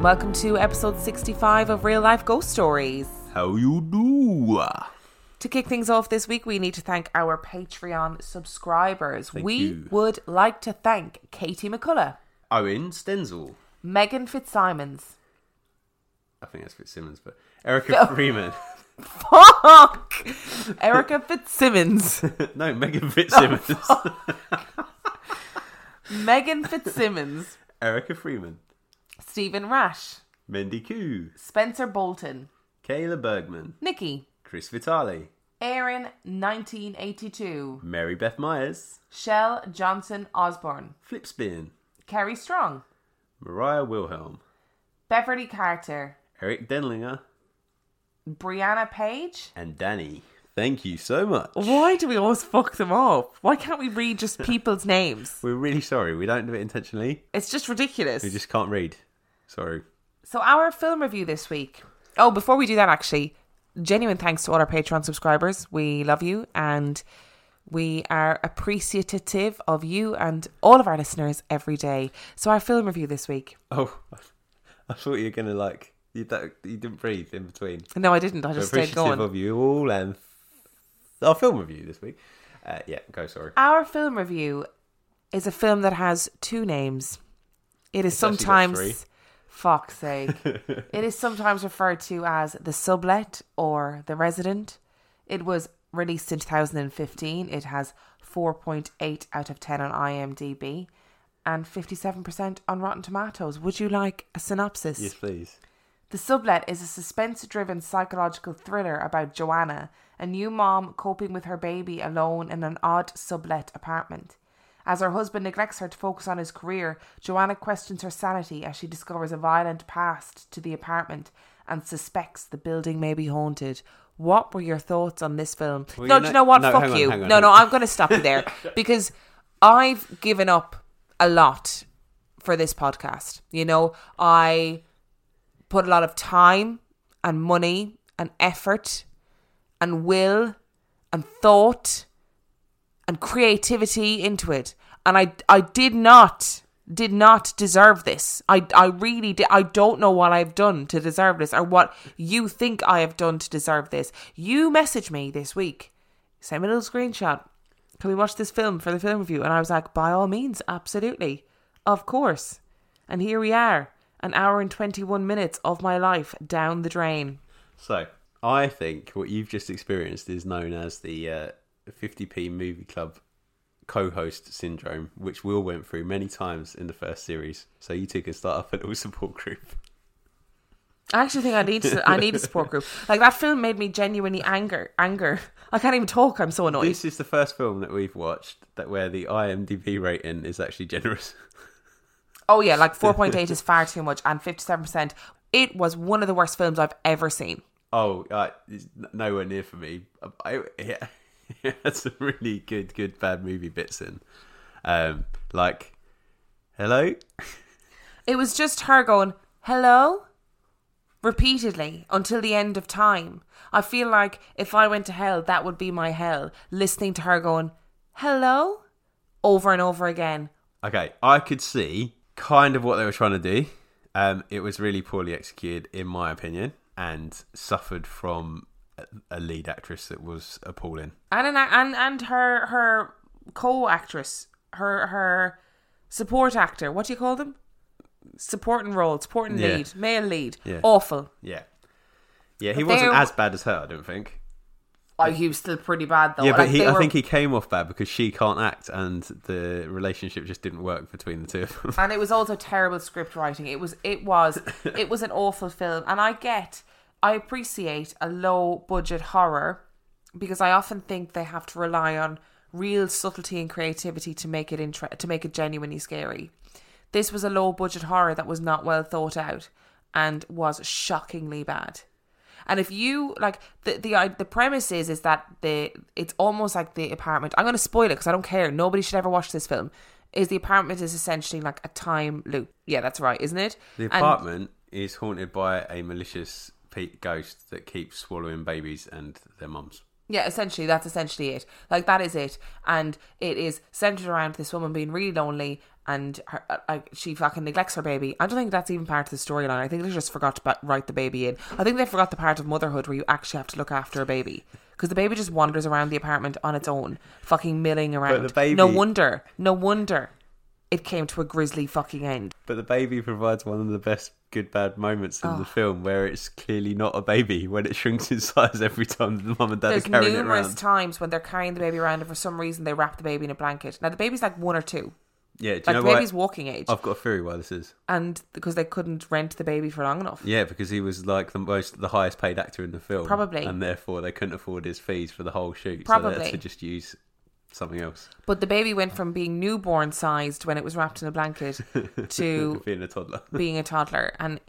and welcome to episode 65 of Real Life Ghost Stories. How you do? To kick things off this week, we need to thank our Patreon subscribers. Thank we you. would like to thank Katie McCullough, Owen Stenzel. Megan Fitzsimons, I think that's Fitzsimmons, but Erica Freeman. fuck, Erica Fitzsimmons, no, Megan Fitzsimmons. Megan Fitzsimmons, Erica Freeman. Stephen Rash, Mendy Koo. Spencer Bolton, Kayla Bergman. Nikki, Chris Vitale. Aaron 1982, Mary Beth Myers. Shell Johnson Osborne, Flipspin. Kerry Strong, Mariah Wilhelm. Beverly Carter, Eric Denlinger. Brianna Page. And Danny. Thank you so much. Why do we always fuck them up? Why can't we read just people's names? We're really sorry. We don't do it intentionally. It's just ridiculous. We just can't read. Sorry. So our film review this week. Oh, before we do that, actually, genuine thanks to all our Patreon subscribers. We love you and we are appreciative of you and all of our listeners every day. So our film review this week. Oh, I thought you were going to like. You, don't, you didn't breathe in between. No, I didn't. I just stayed appreciative going. of you all and our film review this week. Uh, yeah, go. Sorry. Our film review is a film that has two names. It is got sometimes. Fuck's sake, it is sometimes referred to as the sublet or the resident. It was released in 2015. It has 4.8 out of 10 on IMDb and 57% on Rotten Tomatoes. Would you like a synopsis? Yes, please. The Sublet is a suspense driven psychological thriller about Joanna, a new mom coping with her baby alone in an odd sublet apartment. As her husband neglects her to focus on his career, Joanna questions her sanity as she discovers a violent past to the apartment and suspects the building may be haunted. What were your thoughts on this film? Well, no, you do you know- what? no, Fuck on, you. on, no, no. I'm going to stop you there because I've given up a lot for this podcast. You know, I put a lot of time and money and effort and will and thought and creativity into it and I I did not did not deserve this. I I really did I don't know what I've done to deserve this or what you think I have done to deserve this. You message me this week. Send me a little screenshot. Can we watch this film for the film review? And I was like, by all means, absolutely. Of course. And here we are, an hour and 21 minutes of my life down the drain. So, I think what you've just experienced is known as the uh, 50p movie club co-host syndrome, which Will went through many times in the first series. So you two can start up a little support group. I actually think I need to, I need a support group. Like that film made me genuinely anger anger. I can't even talk. I'm so annoyed. This is the first film that we've watched that where the IMDb rating is actually generous. Oh yeah, like 4.8 is far too much, and 57%. It was one of the worst films I've ever seen. Oh, uh, it's nowhere near for me. I, yeah, it had some really good, good, bad movie bits in. Um, like, hello? It was just her going, hello? Repeatedly until the end of time. I feel like if I went to hell, that would be my hell. Listening to her going, hello? Over and over again. Okay, I could see kind of what they were trying to do. Um, it was really poorly executed, in my opinion, and suffered from a, lead actress that was appalling. And an, and and her her co-actress, her her support actor. What do you call them? Supporting role, supporting Yeah. lead, male lead. Yeah. Awful. Yeah. Yeah, he But wasn't as bad as her, I don't think. Oh, he was still pretty bad though. Yeah, but Like, he, I were- think he came off bad because she can't act, and the relationship just didn't work between the two of them. and it was also terrible script writing. It was it was it was an awful film. And I get I appreciate a low budget horror because I often think they have to rely on real subtlety and creativity to make it intre- to make it genuinely scary. This was a low budget horror that was not well thought out and was shockingly bad. And if you like the the the premise is is that the it's almost like the apartment. I'm going to spoil it because I don't care. Nobody should ever watch this film. Is the apartment is essentially like a time loop? Yeah, that's right, isn't it? The And- apartment is haunted by a malicious ghost that keeps swallowing babies and their mums. Yeah, essentially, that's essentially it. Like that is it, and it is centered around this woman being really lonely and her, uh, she fucking neglects her baby. I don't think that's even part of the storyline. I think they just forgot to write the baby in. I think they forgot the part of motherhood where you actually have to look after a baby because the baby just wanders around the apartment on its own, fucking milling around. the baby- No wonder, no wonder, it came to a grisly fucking end. But the baby provides one of the best good bad moments in Oh. the ah. film where it's clearly not a baby when it shrinks in size every time the mum and dad There's are carrying it around. There's numerous times when they're carrying the baby around, and for some reason they wrap the baby in a blanket. Now the baby's like one or two, yeah, like the baby's walking age, I've got a theory why this is. and because they couldn't rent the baby for long enough. Yeah, because he was like the most, the highest paid actor in the film, Probably. and therefore they couldn't afford his fees for the whole shoot. so they Probably. had to just use something else. But the baby went from being newborn sized when it was wrapped in a blanket to being a toddler. being a toddler, and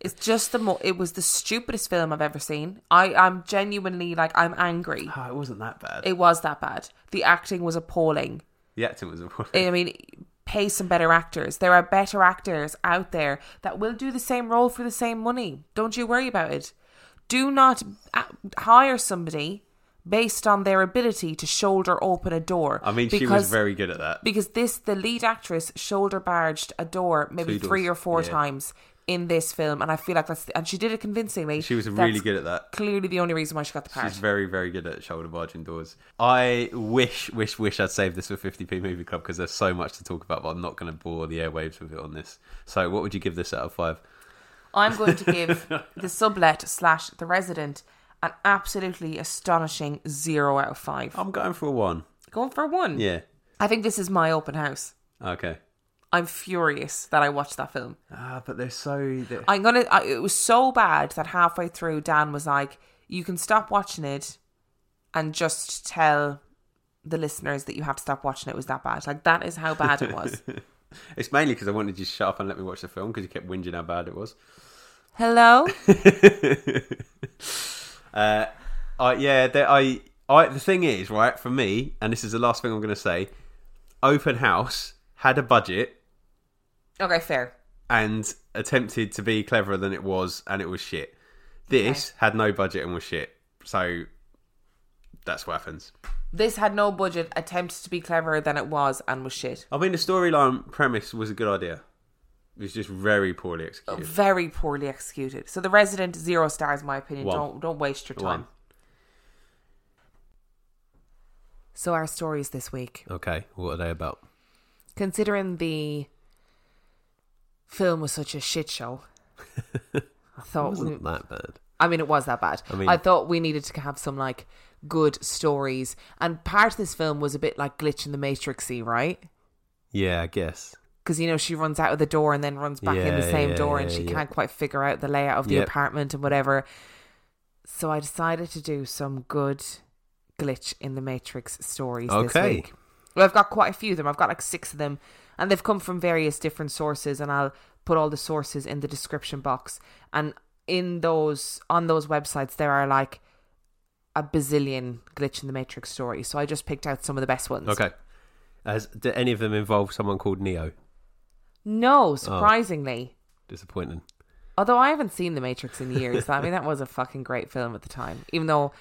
it's just the mo- it was the stupidest film I've ever seen. I I'm genuinely like I'm angry. Oh, it wasn't that bad. It was that bad. The acting was appalling. the acting was important. I mean, pay some better actors. There are better actors out there that will do the same role for the same money. Don't you worry about it. Do not uh, hire somebody based on their ability to shoulder open a door. I mean, she was very good at that. because this the lead actress shoulder barged a door maybe Two three doors, or four yeah. times in this film, and I feel like that's and she did it convincingly. She was really good at that. Clearly, the only reason why she got the part. She's very, very good at shoulder barging doors. I wish, wish, wish I'd saved this for 50p Movie Club because there's so much to talk about, but I'm not going to bore the airwaves with it on this. So, what would you give this out of five? I'm going to give the sublet slash the resident an absolutely astonishing zero out of five. I'm going for a one. Going for a one. Yeah. I think this is my open house. Okay. I'm furious that I watched that film. Ah, but they're so. They're... I'm gonna. I, it was so bad that halfway through, Dan was like, "You can stop watching it, and just tell the listeners that you have to stop watching it. It was that bad. Like that is how bad it was." It's mainly because I wanted you to shut up and let me watch the film because you kept whinging how bad it was. Hello. Uh, I yeah, there, I, I. The thing is, right, for me, and this is the last thing I'm going to say. Open House had a budget okay, fair. and attempted to be cleverer than it was, and it was shit. This had no budget and was shit. So that's what happens. This had no budget, attempted to be cleverer than it was, and was shit. I mean, the storyline premise was a good idea. It was just very poorly executed. Very poorly executed. So the resident zero stars, in my opinion. One. Don't don't waste your time. One. So our stories this week. Okay, what are they about? considering the film was such a shit show, I thought. We, Wasn't that bad? I mean, it was that bad. I, mean- I thought we needed to have some like good stories, and part of this film was a bit like glitch in the Matrixy, right? Yeah, I guess. Because you know she runs out of the door and then runs back in the same yeah, door, and she yeah. can't quite figure out the layout of the Yep. apartment and whatever. So I decided to do some good glitch in the Matrix stories this week. Well, I've got quite a few of them. I've got like six of them, and they've come from various different sources. And I'll put all the sources in the description box. And in those on those websites, there are like a bazillion glitch in the Matrix stories. So I just picked out some of the best ones. Okay. As do any of them involve someone called Neo? No, oh. surprisingly. Disappointing. Although I haven't seen The Matrix in years, I mean that was a fucking great film at the time. Even though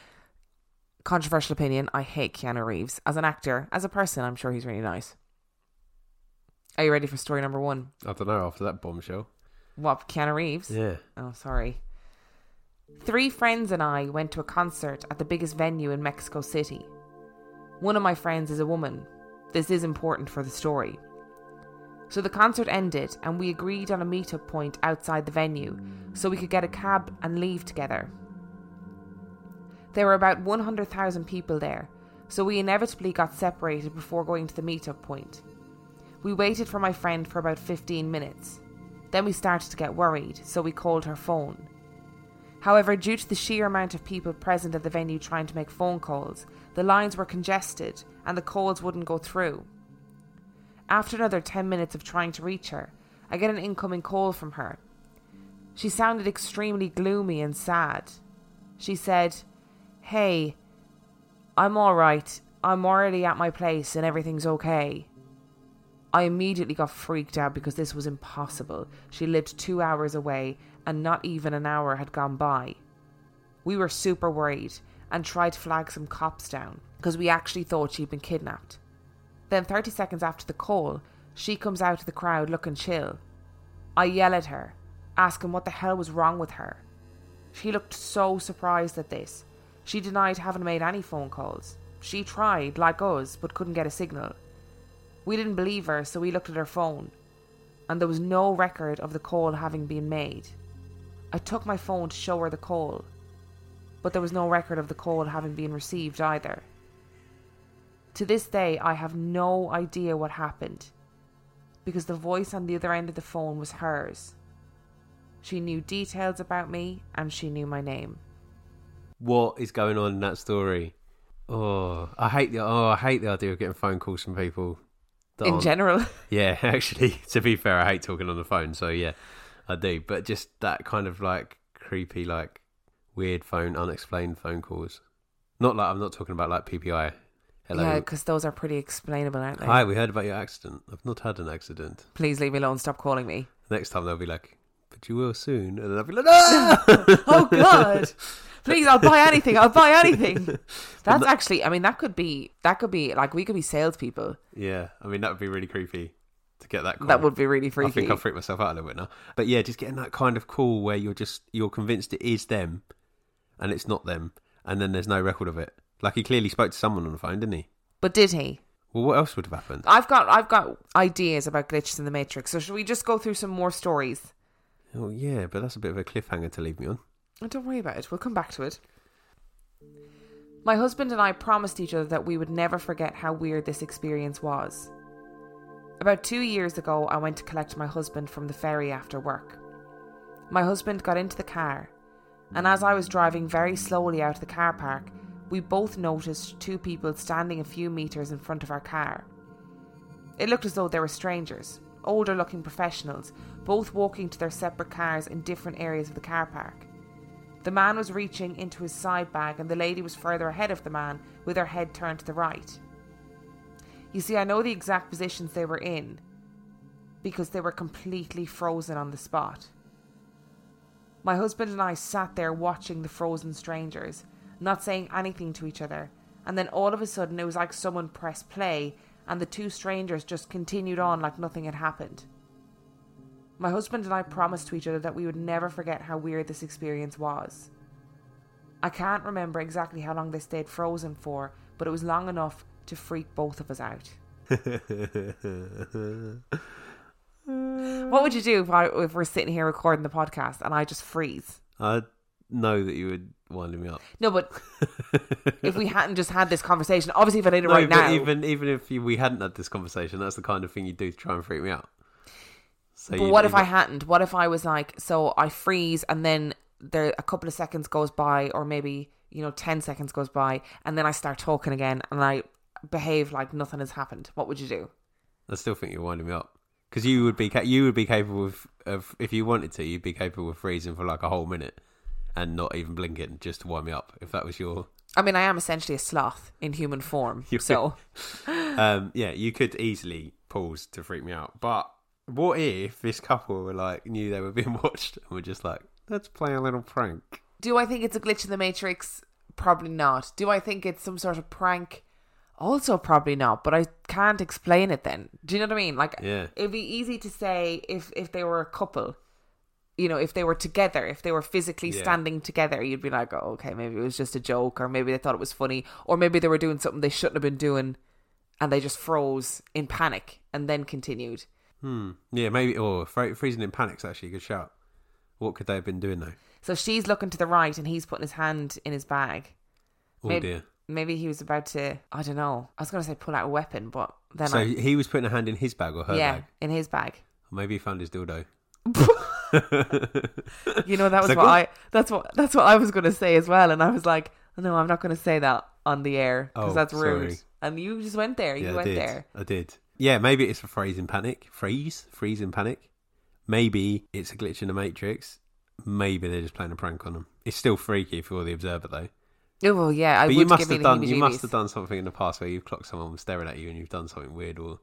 controversial opinion, I hate Keanu Reeves as an actor, as a person. I'm sure he's really nice. Are you ready for story number one? I don't know. After that bombshell. What Keanu Reeves? Yeah. Oh, sorry. Three friends and I went to a concert at the biggest venue in Mexico City. One of my friends is a woman. This is important for the story. So the concert ended, and we agreed on a meetup point outside the venue so we could get a cab and leave together. There were about 100,000 people there, so we inevitably got separated before going to the meetup point. We waited for my friend for about 15 minutes. Then we started to get worried, so we called her phone. However, due to the sheer amount of people present at the venue trying to make phone calls, the lines were congested and the calls wouldn't go through. After another 10 minutes of trying to reach her, I get an incoming call from her. She sounded extremely gloomy and sad. She said, Hey, I'm alright. I'm already at my place and everything's okay. I immediately got freaked out because this was impossible. She lived two hours away and not even an hour had gone by. We were super worried and tried to flag some cops down because we actually thought she'd been kidnapped. Then, 30 seconds after the call, She comes out of the crowd looking chill. I yell at her, asking what the hell was wrong with her. She looked so surprised at this. She denied having made any phone calls. She tried, like us, but couldn't get a signal. We didn't believe her, so we looked at her phone, and there was no record of the call having been made. I took my phone to show her the call, but there was no record of the call having been received either. To this day, I have no idea what happened because the voice on the other end of the phone was hers. She knew details about me and she knew my name. What is going on in that story? Oh, I hate the oh, I hate the idea of getting phone calls from people. In aren't- general, Yeah, actually, to be fair, I hate talking on the phone, so yeah, I do. But just that kind of like creepy, like weird phone, unexplained phone calls. Not like I'm not talking about like PPI. Hello. yeah, because those are pretty explainable, aren't they? Hi, we heard about your accident. I've not had an accident. Please leave me alone. Stop calling me. Next time they'll be like, but you will soon. And then I'll be like, no! Ah! Oh God! Please, I'll buy anything. I'll buy anything. That's actually. I mean, that could be. That could be like we could be salespeople. yeah, I mean, that would be really creepy to get that call. That would be really freaky. I think I'll freak myself out a little bit now. But yeah, just getting that kind of call where you're just you're convinced it is them, and it's not them, and then there's no record of it. Like he clearly spoke to someone on the phone, didn't he? But did he? Well, what else would have happened? I've got. I've got ideas about glitches in the Matrix. So should we just go through some more stories? Oh yeah, but that's a bit of a cliffhanger to leave me on. Oh, don't worry about it. We'll come back to it. My husband and I promised each other that we would never forget how weird this experience was. About two years ago, I went to collect my husband from the ferry after work. My husband got into the car, and as I was driving very slowly out of the car park, we both noticed two people standing a few metres in front of our car. It looked as though they were strangers, older looking professionals, both walking to their separate cars in different areas of the car park. The man was reaching into his side bag, and the lady was further ahead of the man with her head turned to the right. You see, I know the exact positions they were in because they were completely frozen on the spot. My husband and I sat there watching the frozen strangers, not saying anything to each other, and then all of a sudden it was like someone pressed play and the two strangers just continued on like nothing had happened. My husband and I promised to each other that we would never forget how weird this experience was. I can't remember exactly how long they stayed frozen for, but it was long enough to freak both of us out. What would you do if, I, if we're sitting here recording the podcast and I just freeze? I know that you would wind me up. No, but if we hadn't just had this conversation, obviously if I did it No, right now, even even if you, we hadn't had this conversation, that's the kind of thing you do to try and freak me out. So But what if I hadn't? What if I was like, so I freeze and then there a couple of seconds goes by, or maybe you know ten seconds goes by, and then I start talking again, and I behave like nothing has happened. What would you do? I still think you're winding me up because you would be ca- you would be capable of, of if you wanted to, you'd be capable of freezing for like a whole minute and not even blinking just to wind me up. If that was your, I mean, I am essentially a sloth in human form, so um, yeah, you could easily pause to freak me out. But what if this couple were like knew they were being watched and were just like, let's play a little prank? do I think it's a glitch in the matrix? Probably not. Do I think it's some sort of prank? Also, probably not. But I can't explain it. Then, do you know what I mean? Like, Yeah. it'd be easy to say if if they were a couple. You know, if they were together, if they were physically Yeah. standing together, you'd be like, oh, okay, maybe it was just a joke, or maybe they thought it was funny, or maybe they were doing something they shouldn't have been doing, and they just froze in panic and then continued. Hmm. Yeah, maybe. Or fre- freezing in panic's actually a good shout. What could they have been doing though? So she's looking to the right, and he's putting his hand in his bag. Oh Maybe, dear. maybe he was about to. I don't know. I was going to say pull out a weapon, but then So I, he was putting a hand in his bag or her yeah, bag. in his bag. Or maybe he found his dildo. You know that was what good? I. That's what that's what I was going to say as well, and I was like, no, I'm not going to say that on the air because Oh, that's rude. sorry. And you just went there. You yeah, I went did. there. I did. Yeah, maybe it's a freeze in panic. Freeze, freeze in panic. Maybe it's a glitch in the matrix. Maybe they're just playing a prank on them. It's still freaky if you're the observer, though. Oh well, yeah. I but you must have done. You must have done something in the past where you've clocked someone staring at you and you've done something weird, or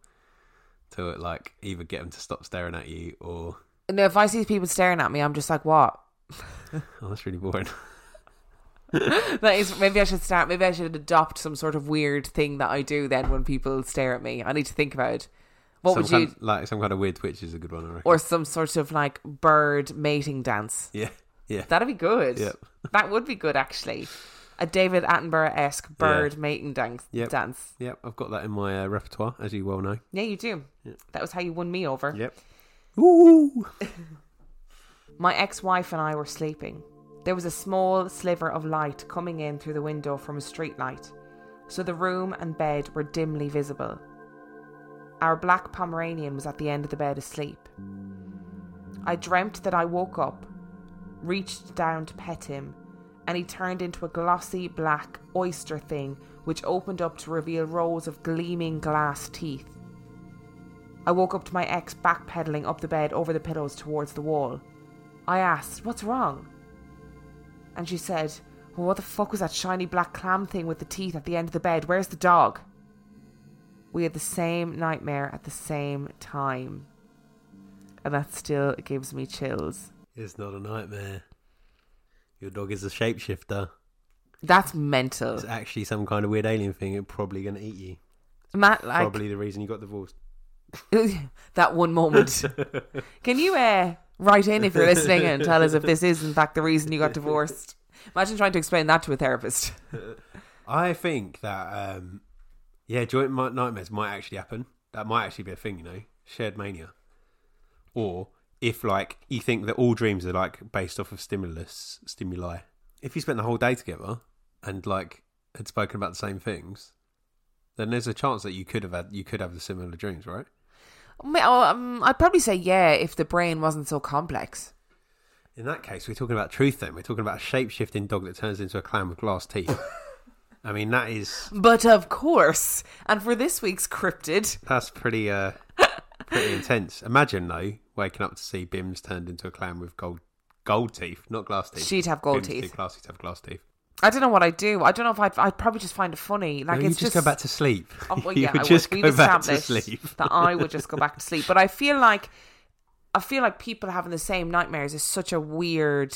to like either get them to stop staring at you, or No, if I see people staring at me, I'm just like, what? oh, that's really boring. That is maybe I should start. Maybe I should adopt some sort of weird thing that I do then when people stare at me. I need to think about. What some would kind, you- like? Some kind of weird twitch is a good one. I reckon. Or some sort of like bird mating dance. yeah, yeah, That'd be good. Yep. That would be good actually. A David Attenborough esque bird mating dance. Yep. Dance. yeah. I've got that in my uh, repertoire, as you well know. Yeah, you do. That was how you won me over. Yep. Ooh. My ex wife and I were sleeping. There was a small sliver of light coming in through the window from a street light, so the room and bed were dimly visible. Our black Pomeranian was at the end of the bed asleep. I dreamt that I woke up, reached down to pet him, and he turned into a glossy black oyster thing which opened up to reveal rows of gleaming glass teeth. I woke up to my ex backpedaling up the bed over the pillows towards the wall. I asked, What's wrong? And she said, well, What the fuck was that shiny black clam thing with the teeth at the end of the bed? Where's the dog? We had the same nightmare at the same time. And that still gives me chills. It's not a nightmare. Your dog is a shapeshifter. That's mental. It's actually some kind of weird alien thing. It's probably going to eat you. Matt, like, Probably the reason you got divorced. that one moment. Can you uh, write in if you're listening and tell us if this is in fact the reason you got divorced? Imagine trying to explain that to a therapist. I think that, um, yeah, joint nightmares might actually happen. That might actually be a thing, you know, shared mania. Or if, like, you think that all dreams are like based off of stimulus stimuli. If you spent the whole day together and like had spoken about the same things, then there's a chance that you could have had you could have the similar dreams, right? Um, I'd probably say yeah if the brain wasn't so complex. In that case, we're talking about truth. Then we're talking about a shape shifting dog that turns into a clown with glass teeth. I mean, that is But of course, and for this week's cryptid, that's pretty uh pretty intense. Imagine though waking up to see Bims turned into a clown with gold gold teeth, not glass teeth. She'd have gold Bim's teeth. Classy to have glass teeth. I don't know what I'd do. I don't know if I'd. I'd probably just find it funny. Like No, you it's just, go back to sleep. Oh, well, you yeah, would I just would. go back to sleep. that I would just go back to sleep. But I feel like, I feel like people having the same nightmares is such a weird,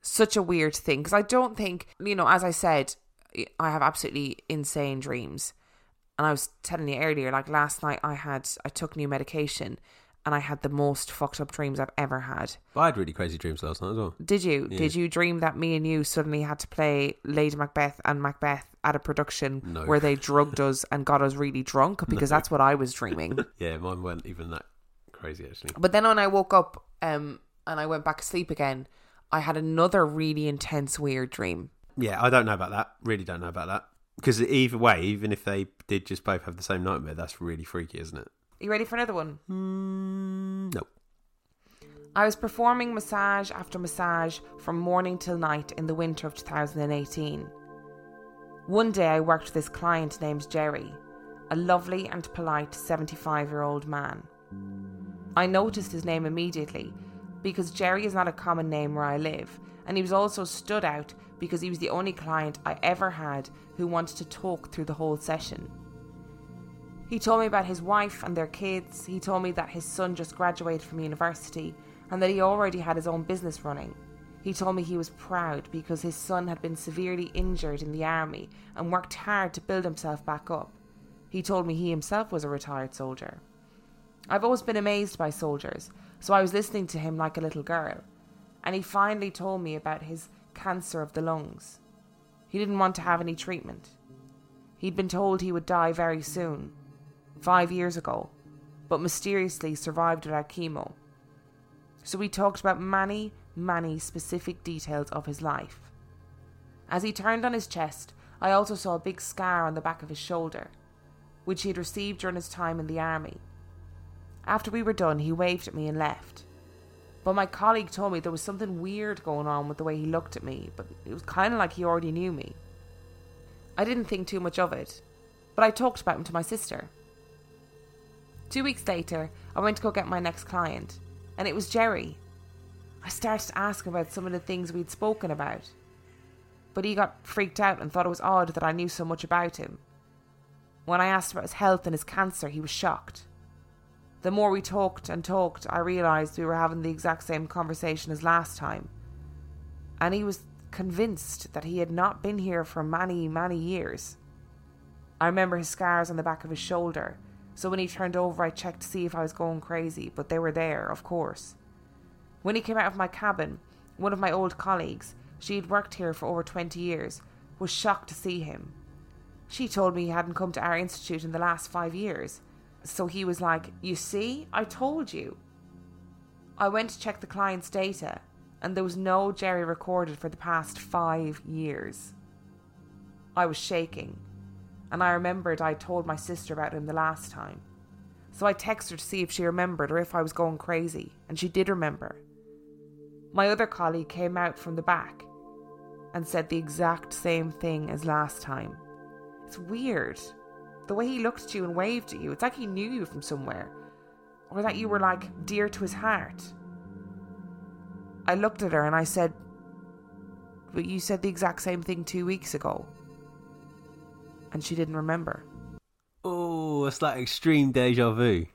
such a weird thing. Because I don't think, you know, as I said, I have absolutely insane dreams. And I was telling you earlier, like last night, I had I took new medication, and I had the most fucked up dreams I've ever had. I had really crazy dreams last night as well. Did you? Yeah. Did you dream that me and you suddenly had to play Lady Macbeth and Macbeth at a production No. where they drugged us and got us really drunk? Because that's what I was dreaming. Yeah, mine weren't even that crazy actually. but then when I woke up um, and I went back to sleep again, I had another really intense, weird dream. Yeah, I don't know about that. Really don't know about that. Because either way, even if they did just both have the same nightmare, that's really freaky, isn't it? You ready for another one? Mm, no. I was performing massage after massage from morning till night in the winter of 2018. One day I worked with this client named Jerry, a lovely and polite 75 year old man. I noticed his name immediately because Jerry is not a common name where I live, and he was also stood out because he was the only client I ever had who wanted to talk through the whole session. He told me about his wife and their kids. He told me that his son just graduated from university and that he already had his own business running. He told me he was proud because his son had been severely injured in the army and worked hard to build himself back up. He told me he himself was a retired soldier. I've always been amazed by soldiers, so I was listening to him like a little girl. And he finally told me about his cancer of the lungs. He didn't want to have any treatment. He'd been told he would die very soon, five years ago, but mysteriously survived without chemo. So we talked about many, many specific details of his life. As he turned on his chest, I also saw a big scar on the back of his shoulder, which he had received during his time in the army. After we were done, he waved at me and left. But my colleague told me there was something weird going on with the way he looked at me, but it was kind of like he already knew me. I didn't think too much of it, but I talked about him to my sister. Two weeks later, I went to go get my next client, and it was Jerry. I started to ask him about some of the things we'd spoken about, but he got freaked out and thought it was odd that I knew so much about him. When I asked about his health and his cancer, he was shocked. The more we talked and talked, I realised we were having the exact same conversation as last time. And he was convinced that he had not been here for many, many years. I remember his scars on the back of his shoulder, So when he turned over, I checked to see if I was going crazy, but they were there, of course. When he came out of my cabin, one of my old colleagues, she had worked here for over 20 years, was shocked to see him. She told me he hadn't come to our institute in the last five years. So he was like, You see, I told you. I went to check the client's data, and there was no Jerry recorded for the past five years. I was shaking, and I remembered I'd told my sister about him the last time. So I texted her to see if she remembered or if I was going crazy, and she did remember. My other colleague came out from the back and said the exact same thing as last time. It's weird. The way he looked at you and waved at you, it's like he knew you from somewhere. Or that you were like dear to his heart. I looked at her and I said, But you said the exact same thing two weeks ago. And she didn't remember. Oh, it's like extreme deja vu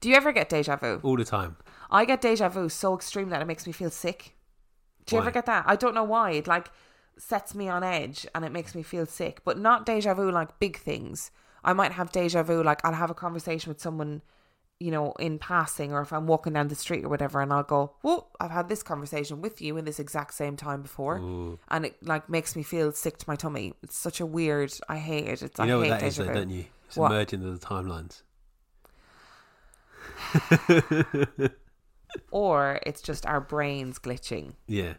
Do you ever get deja vu? all the time. I get deja vu so extreme that it makes me feel sick. Do you Why? ever get that? I don't know why. It like sets me on edge and it makes me feel sick. But not deja vu like big things. I might have deja vu like I'll have a conversation with someone, you know, in passing or if I'm walking down the street or whatever and I'll go, Whoa, I've had this conversation with you in this exact same time before. And it like makes me feel sick to my tummy. It's such a weird I hate it. It's You I know hate what that is, though, don't you? It's What? a merging of the timelines. Or it's just our brains glitching. Yeah.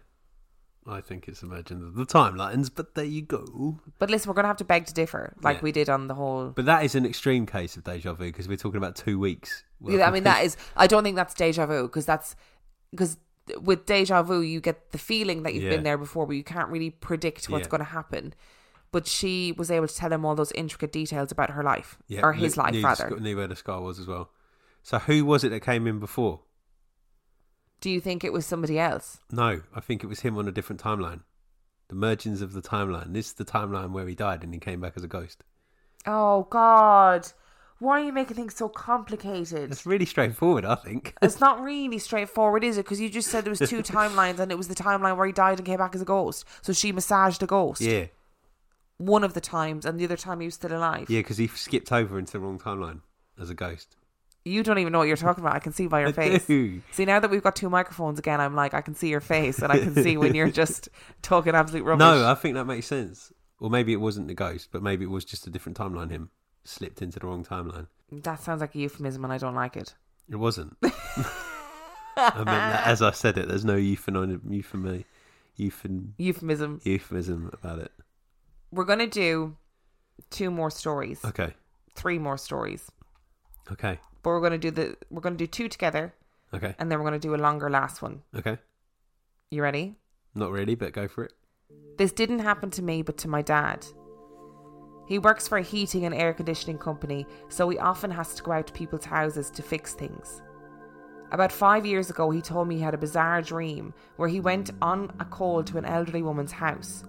I think it's merging of the timelines, but there you go. But listen, we're gonna have to beg to differ, like Yeah. we did on the whole But that is an extreme case of deja vu because we're talking about two weeks. Yeah, I mean that is. I don't think that's deja vu because that's because with deja vu you get the feeling that you've Yeah. been there before, but you can't really predict what's Yeah. going to happen. But she was able to tell him all those intricate details about her life or his knew- life knew the rather. knew where the scar was as well. So who was it that came in before? Do you think it was somebody else? No, I think it was him on a different timeline. The mergings of the timeline. This is the timeline where he died and he came back as a ghost. Oh God, why are you making things so complicated? It's really straightforward, I think. It's not really straightforward, is it? Because you just said there was two timelines, and it was the timeline where he died and came back as a ghost. So she massaged a ghost yeah, one of the times, and the other time he was still alive. yeah, because he skipped over into the wrong timeline as a ghost. You don't even know what you're talking about. I can see by your I face. do. See, now that we've got two microphones again, I'm like, I can see your face, and I can see when you're just talking absolute rubbish. No, I think that makes sense. Or maybe it wasn't the ghost, but maybe it was just a different timeline. Him slipped into the wrong timeline. that sounds like a euphemism, and I don't like it. It wasn't. I meant that as I said it. There's no euphemism, euphemism, euphem, Euphemism. euphemism about it. We're gonna do two more stories, Okay, three more stories, okay, but we're gonna do the we're gonna do two together, okay, and then we're gonna do a longer last one. okay. You ready? Not really, but go for it. This didn't happen to me, but to my dad. He works for a heating and air conditioning company, so he often has to go out to people's houses to fix things. About five years ago, he told me he had a bizarre dream where he went on a call to an elderly woman's house.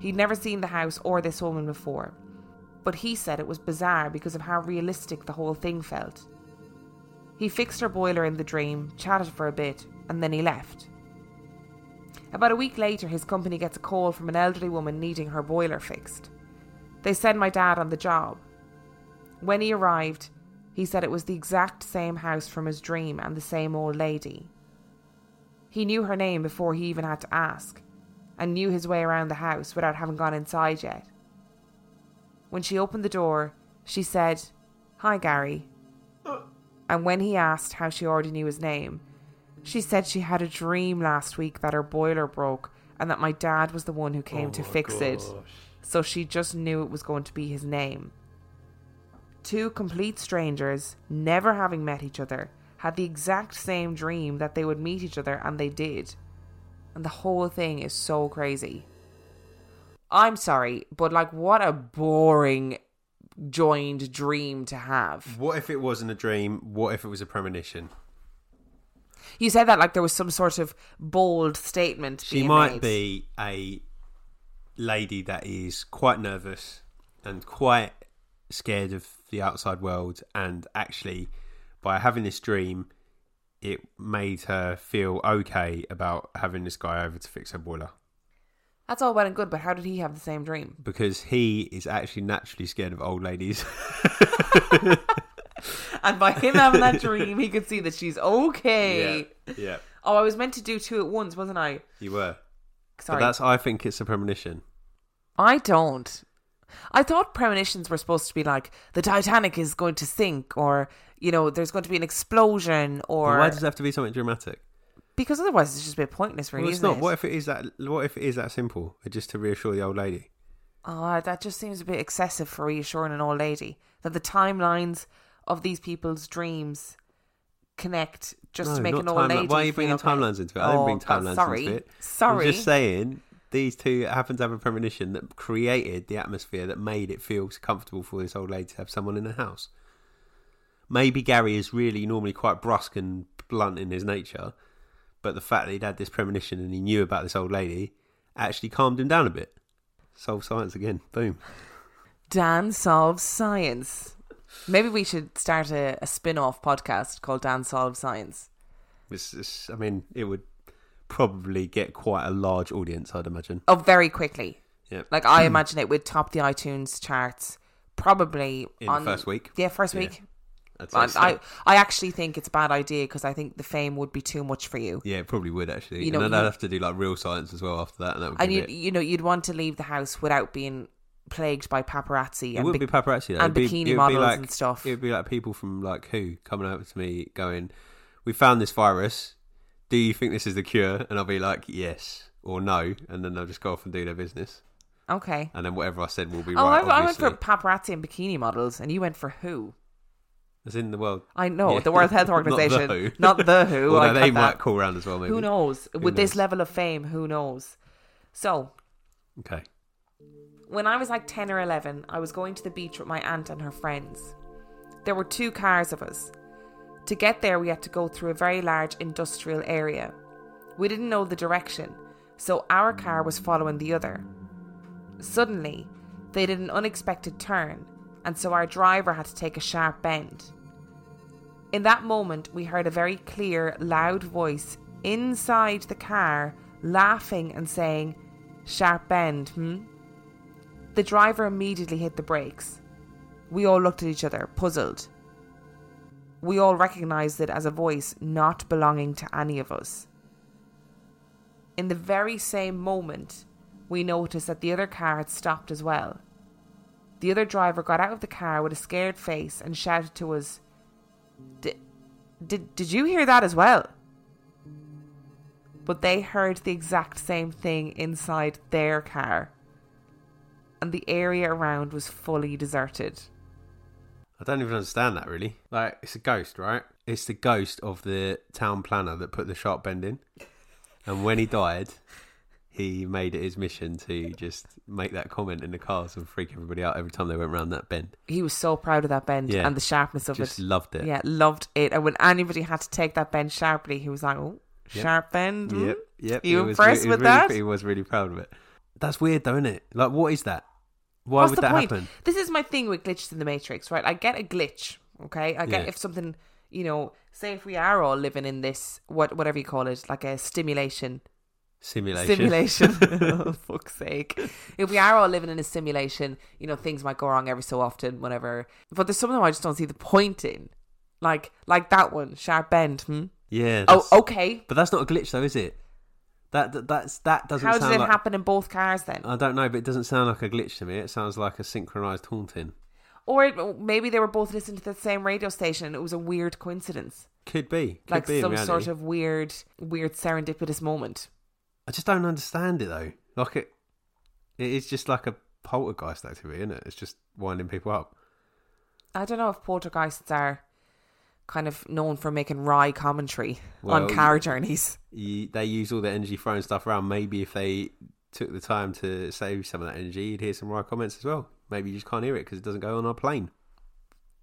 He'd never seen the house or this woman before, but he said it was bizarre because of how realistic the whole thing felt. He fixed her boiler in the dream, chatted for a bit, and then he left. About a week later, his company gets a call from an elderly woman needing her boiler fixed. They send my dad on the job. When he arrived, he said it was the exact same house from his dream and the same old lady. He knew her name before he even had to ask, and knew his way around the house without having gone inside yet. When she opened the door, she said, Hi, Gary. Uh, And when he asked how she already knew his name, she said she had a dream last week that her boiler broke and that my dad was the one who came oh to fix it. So she just knew it was going to be his name. Two complete strangers, never having met each other, had the exact same dream that they would meet each other, and they did. And the whole thing is so crazy. I'm sorry, but like, what a boring joined dream to have. What if it wasn't a dream? What if it was a premonition? You said that like there was some sort of bold statement. She might made. be a lady that is quite nervous and quite scared of the outside world, and actually, by having this dream, it made her feel okay about having this guy over to fix her boiler That's all well and good, but how did he have the same dream? because he is actually naturally scared of old ladies. and by him having that dream, he could see that she's okay. Yeah, yeah, Oh, I was meant to do two at once, wasn't I? you were. Sorry, But that's. I think it's a premonition. I don't. I thought premonitions were supposed to be like the Titanic is going to sink, or you know, there's going to be an explosion, or But why does it have to be something dramatic? Because otherwise it's just a bit pointless, really. Well, it's isn't not. it? What if it is that? What if it is that simple? Just to reassure the old lady. Oh, that just seems a bit excessive for reassuring an old lady that the timelines of these people's dreams connect just to make an old lady. Why are you bringing okay. timelines into it? I didn't Oh, bring timelines sorry. into it. Sorry. I'm just saying these two happen to have a premonition that created the atmosphere that made it feel comfortable for this old lady to have someone in the house. Maybe Gary is really normally quite brusque and blunt in his nature, but the fact that he'd had this premonition and he knew about this old lady actually calmed him down a bit. Solve science again. Boom. Dan solves science. Maybe we should start a, a spin-off podcast called Dan Solves Science. It's, it's, I mean, it would probably get quite a large audience, I'd imagine. Oh, very quickly. Yeah. Like I imagine it would top the iTunes charts probably In the first week? Yeah, first week. I'd And so. I I actually think it's a bad idea because I think the fame would be too much for you. Yeah, it probably would actually. You know, and then I'd have to do like real science as well after that, and that would And be you you know you'd want to leave the house without being plagued by paparazzi It and wouldn't be paparazzi though. and It'd be- bikini it would be models like- and stuff. It would be like people from like who coming over to me going, "We found this virus. Do you think this is the cure?" And I'll be like, "Yes" or "No," and then they'll just go off and do their business. okay. And then whatever I said will be Oh, right. I, I went obviously. for paparazzi and bikini models, and you went for who? As in the world. I know Yeah. the World Health Not the Organization, WHO. not the Who. Although I they might that. call around as well. Maybe Who knows? With this level of fame, who knows? So Okay. When I was like 10 or 11, I was going to the beach with my aunt and her friends. There were two cars of us. To get there, we had to go through a very large industrial area. We didn't know the direction, so our car was following the other. Suddenly, they did an unexpected turn, and so our driver had to take a sharp bend. In that moment, we heard a very clear, loud voice inside the car laughing and saying, Sharp bend, hmm? The driver immediately hit the brakes. We all looked at each other, puzzled. We all recognised it as a voice not belonging to any of us. In the very same moment, we noticed that the other car had stopped as well. The other driver got out of the car with a scared face and shouted to us, "Did, did, did you hear that as well? But they heard the exact same thing inside their car. And the area around was fully deserted. I don't even understand that really. Like, it's a ghost, right? It's the ghost of the town planner that put the sharp bend in. And when he died, he made it his mission to just make that comment in the cars and freak everybody out every time they went around that bend. He was so proud of that bend Yeah. and the sharpness of it. Just it. loved it. Yeah, loved it. And when anybody had to take that bend sharply, he was like, "Oh, Yep. sharp bend." hmm? Yep. Yep. You He was impressed was with really- that? He was really proud of it. That's weird, though, isn't it? Like, what is that? Why What's would that point? happen? This is my thing with glitches in the matrix, right? I get a glitch, okay? I get Yeah. if something, you know, say if we are all living in this what whatever you call it, like a stimulation Simulation. simulation. oh, fuck's sake. If we are all living in a simulation, you know, things might go wrong every so often, whenever. But there's some of them I just don't see the point in. Like like that one, sharp bend. Hmm? Yeah. Oh, okay. But that's not a glitch, though, is it? That, that that's that doesn't How sound it like. happen in both cars then? I don't know, but it doesn't sound like a glitch to me. It sounds like a synchronized haunting. or it, maybe they were both listening to the same radio station and it was a weird coincidence. Could be. Could like be some sort of weird, weird serendipitous moment. I just don't understand it though. Like it, it is just like a poltergeist activity, isn't it? It's just winding people up. I don't know if poltergeists are kind of known for making wry commentary Well, on car journeys. You, they use all the energy throwing stuff around. Maybe if they took the time to save some of that energy, you'd hear some right comments as well. Maybe you just can't hear it because it doesn't go on our plane.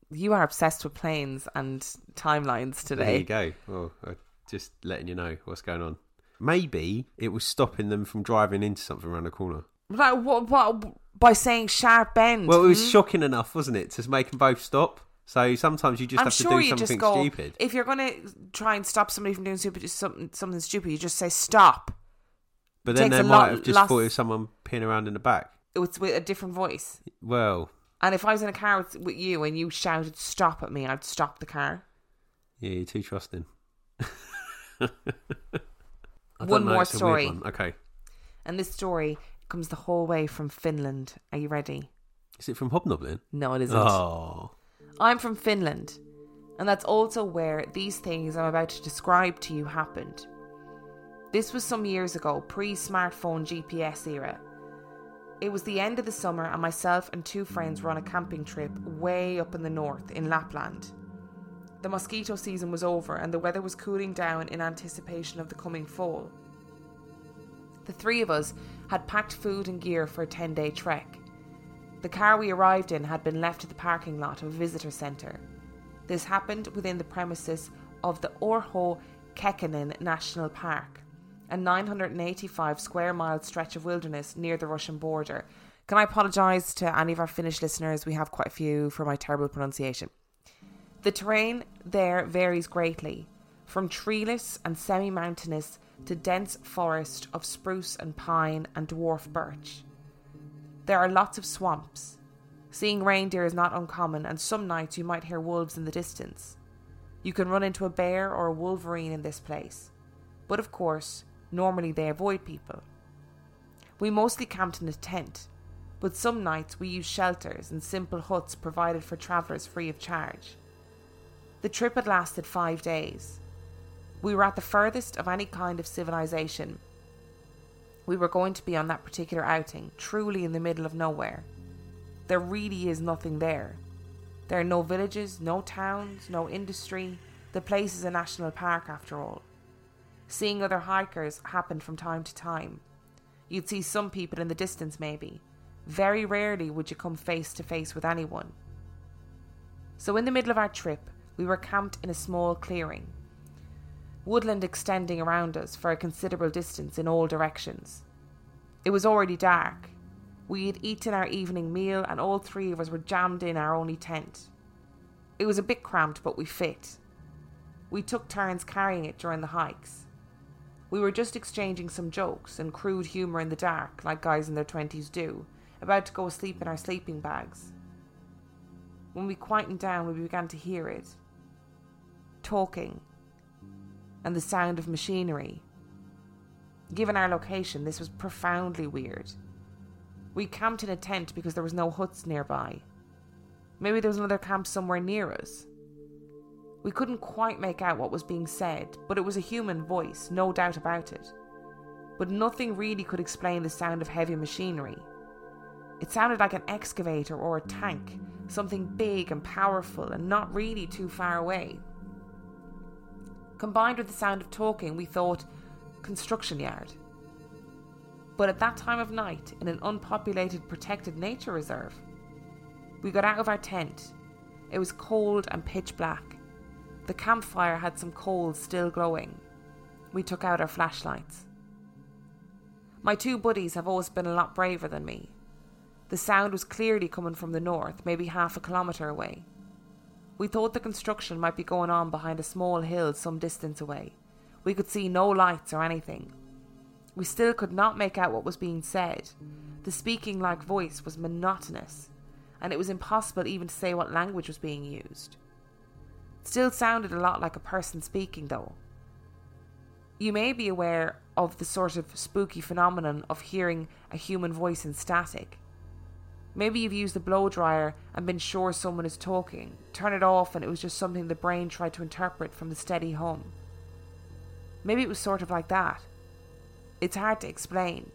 You are obsessed with planes and timelines today. There you go. Well, uh, just letting you know what's going on. Maybe it was stopping them from driving into something around the corner. Like what? What? By saying sharp bend. Well, it was hmm? shocking enough, wasn't it, to make them both stop? So sometimes you just I'm have to do you something just go. stupid. If you're going to try and stop somebody from doing stupid, something something stupid, you just say stop. But then they might lot have just less- thought it was someone peeing around in the back. It was with a different voice. Well, And if I was in a car with, with you and you shouted "stop" at me, I'd stop the car. Yeah, you're too trusting. One know, more it's a weird story. one. Okay. And this story comes the whole way from Finland. Are you ready? Is it from Hobnoblin? No, it isn't. Oh. I'm from Finland, and that's also where these things I'm about to describe to you happened. This was some years ago, pre smartphone GPS era. It was the end of the summer, and myself and two friends were on a camping trip way up in the north in Lapland. The mosquito season was over, and the weather was cooling down in anticipation of the coming fall. The three of us had packed food and gear for a 10 day trek. The car we arrived in had been left at the parking lot of a visitor centre. This happened within the premises of the Urho Kekkonen National Park, a 985 square mile stretch of wilderness near the Russian border. Can I apologise to any of our Finnish listeners? We have quite a few for my terrible pronunciation. The terrain there varies greatly, from treeless and semi mountainous to dense forest of spruce and pine and dwarf birch. There are lots of swamps. Seeing reindeer is not uncommon, and some nights you might hear wolves in the distance. You can run into a bear or a wolverine in this place, but of course, normally they avoid people. We mostly camped in a tent, but some nights we used shelters and simple huts provided for travellers free of charge. The trip had lasted five days. We were at the furthest of any kind of civilization. We were going to be on that particular outing, truly in the middle of nowhere. There really is nothing there. There are no villages, no towns, no industry. The place is a national park after all. Seeing other hikers happened from time to time. You'd see some people in the distance, maybe. Very rarely would you come face to face with anyone. So, in the middle of our trip, we were camped in a small clearing. Woodland extending around us for a considerable distance in all directions. It was already dark. We had eaten our evening meal, and all three of us were jammed in our only tent. It was a bit cramped, but we fit. We took turns carrying it during the hikes. We were just exchanging some jokes and crude humour in the dark, like guys in their twenties do, about to go asleep in our sleeping bags. When we quietened down, we began to hear it talking and the sound of machinery. Given our location, this was profoundly weird. We camped in a tent because there was no huts nearby. Maybe there was another camp somewhere near us. We couldn't quite make out what was being said, but it was a human voice, no doubt about it. But nothing really could explain the sound of heavy machinery. It sounded like an excavator or a tank, something big and powerful and not really too far away. Combined with the sound of talking, we thought construction yard. But at that time of night, in an unpopulated protected nature reserve, we got out of our tent. It was cold and pitch black. The campfire had some coals still glowing. We took out our flashlights. My two buddies have always been a lot braver than me. The sound was clearly coming from the north, maybe half a kilometre away. We thought the construction might be going on behind a small hill some distance away. We could see no lights or anything. We still could not make out what was being said. The speaking like voice was monotonous, and it was impossible even to say what language was being used. It still sounded a lot like a person speaking, though. You may be aware of the sort of spooky phenomenon of hearing a human voice in static. Maybe you've used a blow dryer and been sure someone is talking. Turn it off and it was just something the brain tried to interpret from the steady hum. Maybe it was sort of like that. It's hard to explain.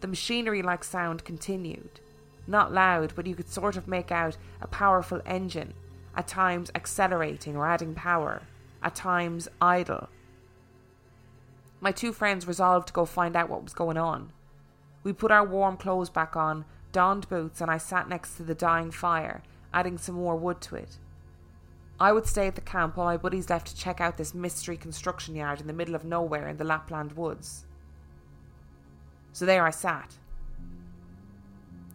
The machinery like sound continued. Not loud, but you could sort of make out a powerful engine, at times accelerating or adding power, at times idle. My two friends resolved to go find out what was going on. We put our warm clothes back on, donned boots, and I sat next to the dying fire, adding some more wood to it. I would stay at the camp while my buddies left to check out this mystery construction yard in the middle of nowhere in the Lapland woods. So there I sat.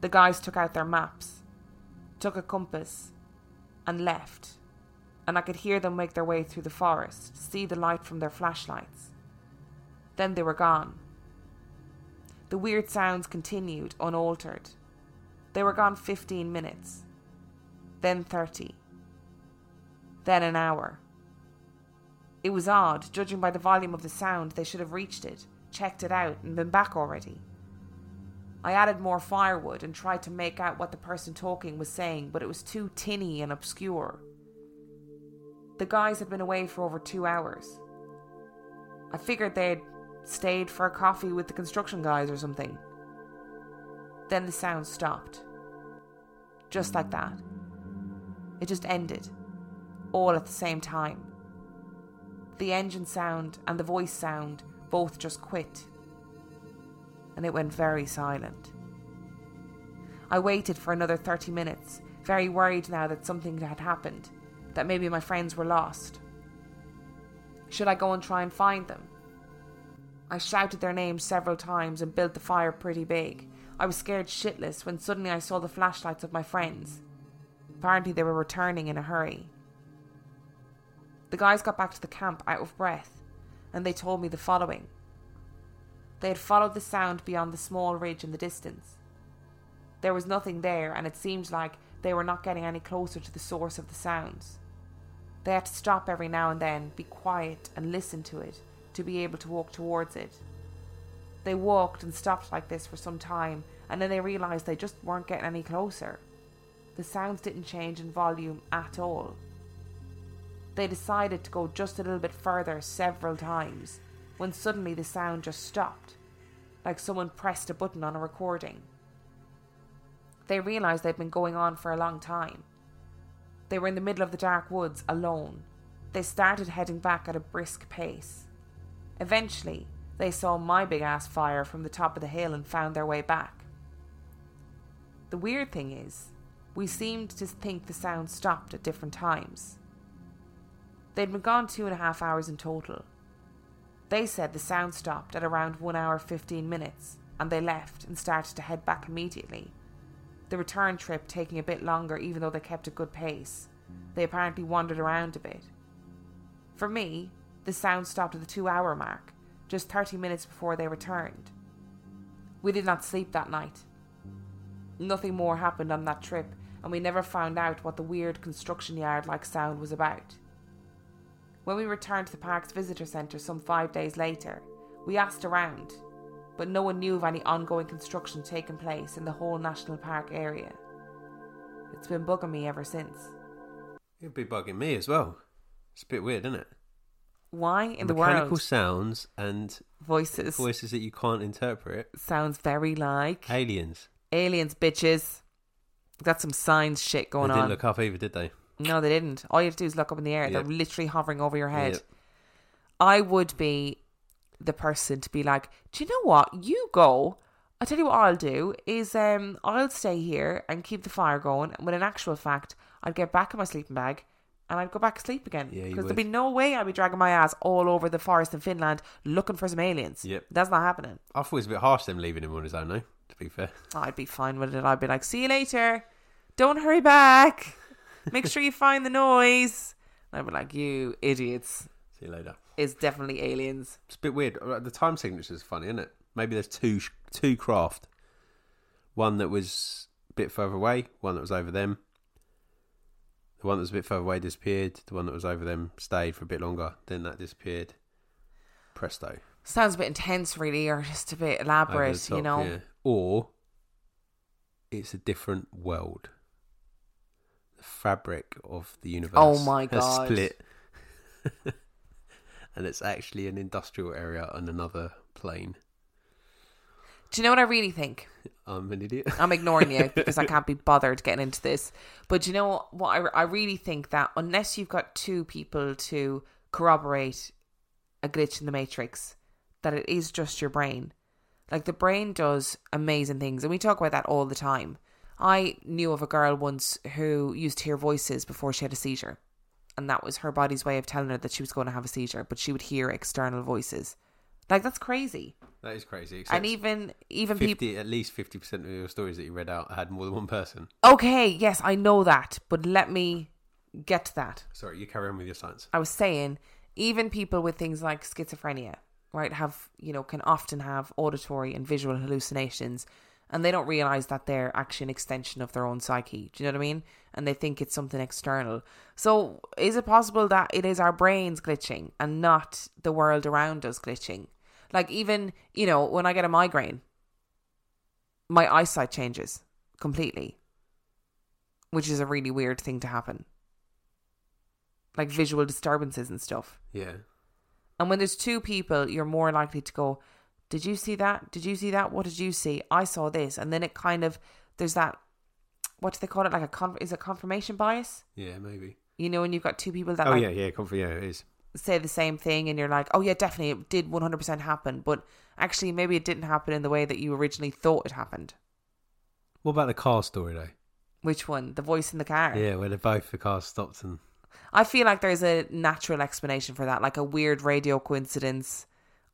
The guys took out their maps, took a compass, and left, and I could hear them make their way through the forest, see the light from their flashlights. Then they were gone. The weird sounds continued unaltered. They were gone 15 minutes, then 30, then an hour. It was odd, judging by the volume of the sound, they should have reached it, checked it out, and been back already. I added more firewood and tried to make out what the person talking was saying, but it was too tinny and obscure. The guys had been away for over two hours. I figured they'd stayed for a coffee with the construction guys or something. Then the sound stopped. Just like that. It just ended. All at the same time. The engine sound and the voice sound both just quit. And it went very silent. I waited for another 30 minutes, very worried now that something had happened, that maybe my friends were lost. Should I go and try and find them? I shouted their names several times and built the fire pretty big. I was scared shitless when suddenly I saw the flashlights of my friends. Apparently, they were returning in a hurry. The guys got back to the camp out of breath, and they told me the following. They had followed the sound beyond the small ridge in the distance. There was nothing there, and it seemed like they were not getting any closer to the source of the sounds. They had to stop every now and then, be quiet, and listen to it to be able to walk towards it. They walked and stopped like this for some time, and then they realised they just weren't getting any closer. The sounds didn't change in volume at all. They decided to go just a little bit further several times, when suddenly the sound just stopped, like someone pressed a button on a recording. They realised they'd been going on for a long time. They were in the middle of the dark woods alone. They started heading back at a brisk pace. Eventually, they saw my big ass fire from the top of the hill and found their way back. The weird thing is, we seemed to think the sound stopped at different times. They'd been gone two and a half hours in total. They said the sound stopped at around one hour fifteen minutes, and they left and started to head back immediately. The return trip taking a bit longer, even though they kept a good pace. They apparently wandered around a bit. For me, the sound stopped at the two hour mark, just 30 minutes before they returned. We did not sleep that night. Nothing more happened on that trip, and we never found out what the weird construction yard like sound was about. When we returned to the park's visitor centre some five days later, we asked around, but no one knew of any ongoing construction taking place in the whole national park area. It's been bugging me ever since. It'd be bugging me as well. It's a bit weird, isn't it? Why in the world? Mechanical sounds and voices voices that you can't interpret. sounds very like Aliens. aliens, bitches? Got some science shit They going didn't on. look up either, did they? No, they didn't. All you have to do is look up in the air. Yep. They're literally hovering over your head. Yep. I would be the person to be like, do you know what? You go. I'll tell you what I'll do is um I'll stay here and keep the fire going. When in actual fact, I'd get back in my sleeping bag and I'd go back to sleep again. Yeah, you Because there'd be no way I'd be dragging my ass all over the forest in Finland looking for some aliens. Yep. That's not happening. I thought it was a bit harsh them leaving him on his own, though, to be fair. I'd be fine with it. I'd be like, see you later. Don't hurry back. Make sure you find the noise. And I'd be like, you idiots. See you later. It's definitely aliens. It's a bit weird. Uh, The time signature is funny, isn't it? Maybe there's two sh- two craft. One that was a bit further away, one that was over them. The one that was a bit further away disappeared. The one that was over them stayed for a bit longer. Then that disappeared. Presto. Sounds a bit intense, really, or just a bit elaborate, top, you know? yeah. Or it's a different world. The fabric of the universe. Oh my God. Split. and it's actually an industrial area on another plane. Do you know what I really think? I'm an idiot. I'm ignoring you because I can't be bothered getting into this. But do you know what? I, I really think that unless you've got two people to corroborate a glitch in the matrix, that it is just your brain. Like the brain does amazing things, and we talk about that all the time. I knew of a girl once who used to hear voices before she had a seizure, and that was her body's way of telling her that she was going to have a seizure. But she would hear external voices. Like that's crazy. That is crazy. And even even people 50, at least 50% of your stories that you read out had more than one person. Okay, yes, I know that, but let me get to that. Sorry, you carry on with your science. I was saying, even people with things like schizophrenia, right, have, you know, can often have auditory and visual hallucinations and they don't realize that they're actually an extension of their own psyche. Do you know what I mean? And they think it's something external. So, is it possible that it is our brains glitching and not the world around us glitching? Like, even, you know, when I get a migraine, my eyesight changes completely, which is a really weird thing to happen. Like visual disturbances and stuff. Yeah. And when there's two people, you're more likely to go, Did you see that? Did you see that? What did you see? I saw this. And then it kind of, there's that, what do they call it? Like a, con- is it confirmation bias? Yeah, maybe. You know, when you've got two people that Oh like, yeah, yeah, comfort. Yeah, it is. Say the same thing and you're like, oh yeah, definitely it did 100% happen. But actually, maybe it didn't happen in the way that you originally thought it happened. What about the car story though? Which one? The voice in the car? Yeah, where they both the cars stopped and I feel like there's a natural explanation for that, like a weird radio coincidence,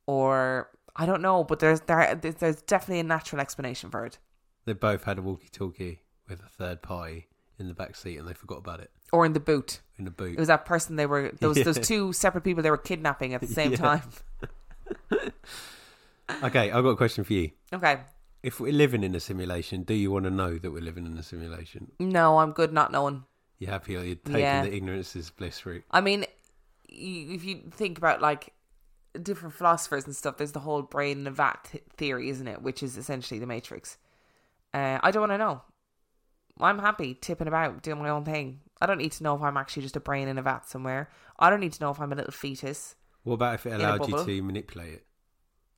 or I don't know, but there's there there's definitely a natural explanation for it. they both had a walkie-talkie with a third party in the back seat and they forgot about it Or in the boot, in the boot. it was that person they were those Yeah. those two separate people they were kidnapping at the same Yeah. time. Okay, I've got a question for you. Okay, If we're living in a simulation, do you want to know that we're living in a simulation? no, I'm good not knowing. You're happy or you're taking Yeah. the ignorance is bliss route? I mean, you, if you think about like different philosophers and stuff, there's the whole brain in a vat th- theory, isn't it? Which is essentially the Matrix. Uh, I don't want to know. I'm happy tipping about, doing my own thing. I don't need to know if I'm actually just a brain in a vat somewhere. I don't need to know if I'm a little fetus. What about if it allowed you to manipulate it?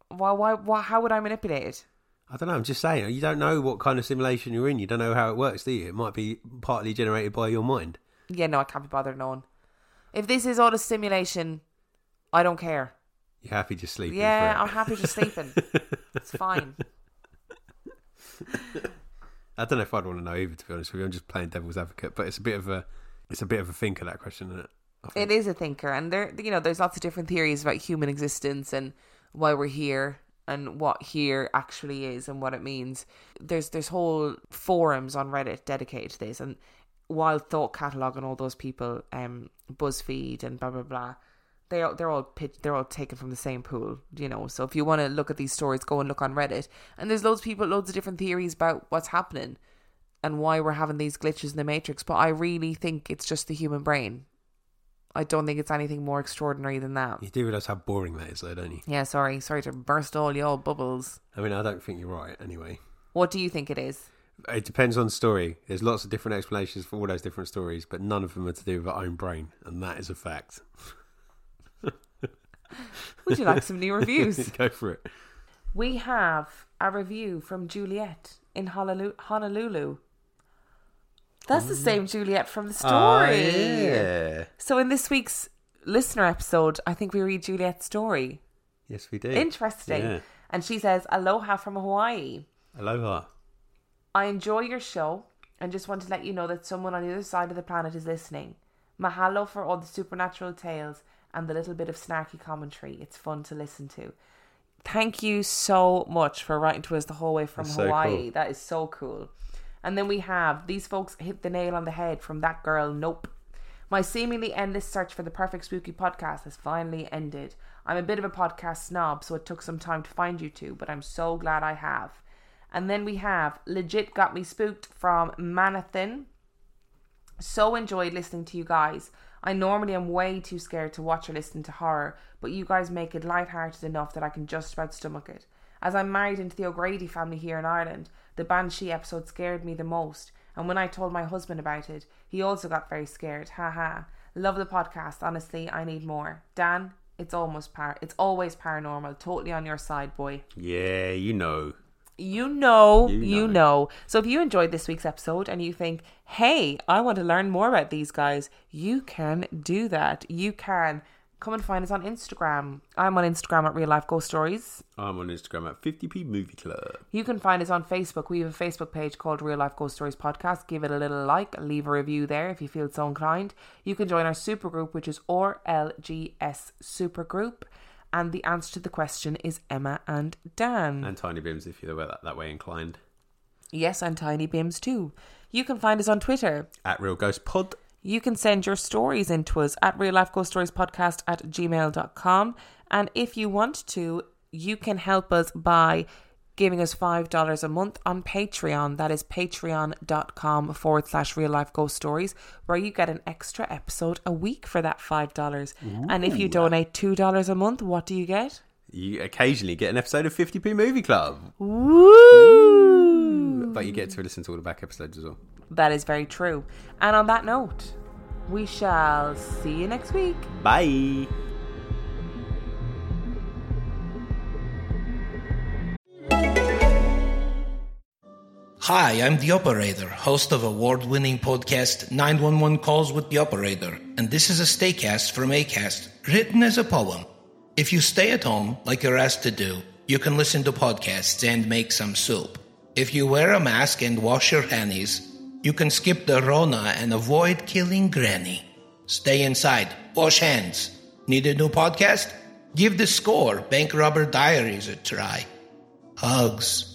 Why? Why? why how would I manipulate it? I don't know. I'm just saying. You don't know what kind of simulation you're in. You don't know how it works, do you? It might be partly generated by your mind. Yeah, no, I can't be bothered knowing. If this is all a simulation, I don't care. You're happy just sleeping. Yeah, I'm happy just sleeping. it's fine. I don't know if I'd want to know either. To be honest with you, I'm just playing devil's advocate. But it's a bit of a, it's a bit of a thinker that question, isn't it? It is a thinker, and there, you know, there's lots of different theories about human existence and why we're here and what here actually is and what it means. There's there's whole forums on Reddit dedicated to this, and Wild Thought Catalog and all those people, um, BuzzFeed and blah blah blah. They are, they're all pitch, they're all taken from the same pool, you know. So if you want to look at these stories, go and look on Reddit, and there's loads of people, loads of different theories about what's happening and why we're having these glitches in the matrix. But I really think it's just the human brain. I don't think it's anything more extraordinary than that. You do realise how boring that is, though, don't you? Yeah, sorry, sorry to burst all your bubbles. I mean, I don't think you're right. Anyway, What do you think it is? it depends on the story. There's lots of different explanations for all those different stories, but none of them are to do with our own brain, and that is a fact. Would you like some new reviews? Go for it. We have a review from Juliet in Honolulu. Honolulu. That's the same Juliet from the story. Ah, yeah. So in this week's listener episode, I think we read Juliet's story. Yes, we do. Interesting. Yeah. And she says, Aloha from Hawaii. Aloha. I enjoy your show and just want to let you know that someone on the other side of the planet is listening. Mahalo for all the supernatural tales and the little bit of snarky commentary. It's fun to listen to. Thank you so much for writing to us the whole way from That's so Hawaii. cool. That is so cool. And then we have these folks hit the nail on the head from that girl, Nope. My seemingly endless search for the perfect spooky podcast has finally ended. I'm a bit of a podcast snob, so it took some time to find you two, but I'm so glad I have. And then we have Legit Got Me Spooked from Manathin. So enjoyed listening to you guys. I normally am way too scared to watch or listen to horror, but you guys make it lighthearted enough that I can just about stomach it. As I'm married into the O'Grady family here in Ireland, the Banshee episode scared me the most, and when I told my husband about it, he also got very scared. Haha. Love the podcast. Honestly, I need more. Dan, it's almost par it's always paranormal. Totally on your side, boy. Yeah, you know. You know, You you know. know. So if you enjoyed this week's episode and you think, hey, I want to learn more about these guys, you can do that. You can come and find us on Instagram. I'm on Instagram at Real Life Ghost Stories. I'm on Instagram at 50p Movie Club. You can find us on Facebook. We have a Facebook page called Real Life Ghost Stories Podcast. Give it a little like, leave a review there if you feel so inclined. You can join our super group, which is RLGS Supergroup. And the answer to the question is Emma and Dan. And Tiny Bims if you're that, that way inclined. Yes, and Tiny Bims too. You can find us on Twitter. At Real Ghost Pod. You can send your stories in to us at real life ghost stories podcast at gmail.com. And if you want to, you can help us by giving us $5 a month on Patreon. That is patreon.com forward slash real life ghost stories, where you get an extra episode a week for that $5. And if you donate $2 a month, what do you get? You occasionally get an episode of 50p Movie Club, Woo! but you get to listen to all the back episodes as well. That is very true. And on that note, we shall see you next week. Bye. Hi, I'm the operator, host of award-winning podcast 911 Calls with the Operator, and this is a staycast from ACAST, written as a poem. If you stay at home, like you're asked to do, you can listen to podcasts and make some soup. If you wear a mask and wash your hands, you can skip the Rona and avoid killing Granny. Stay inside, wash hands. Need a new podcast? Give the score Bank Robber Diaries a try. Hugs.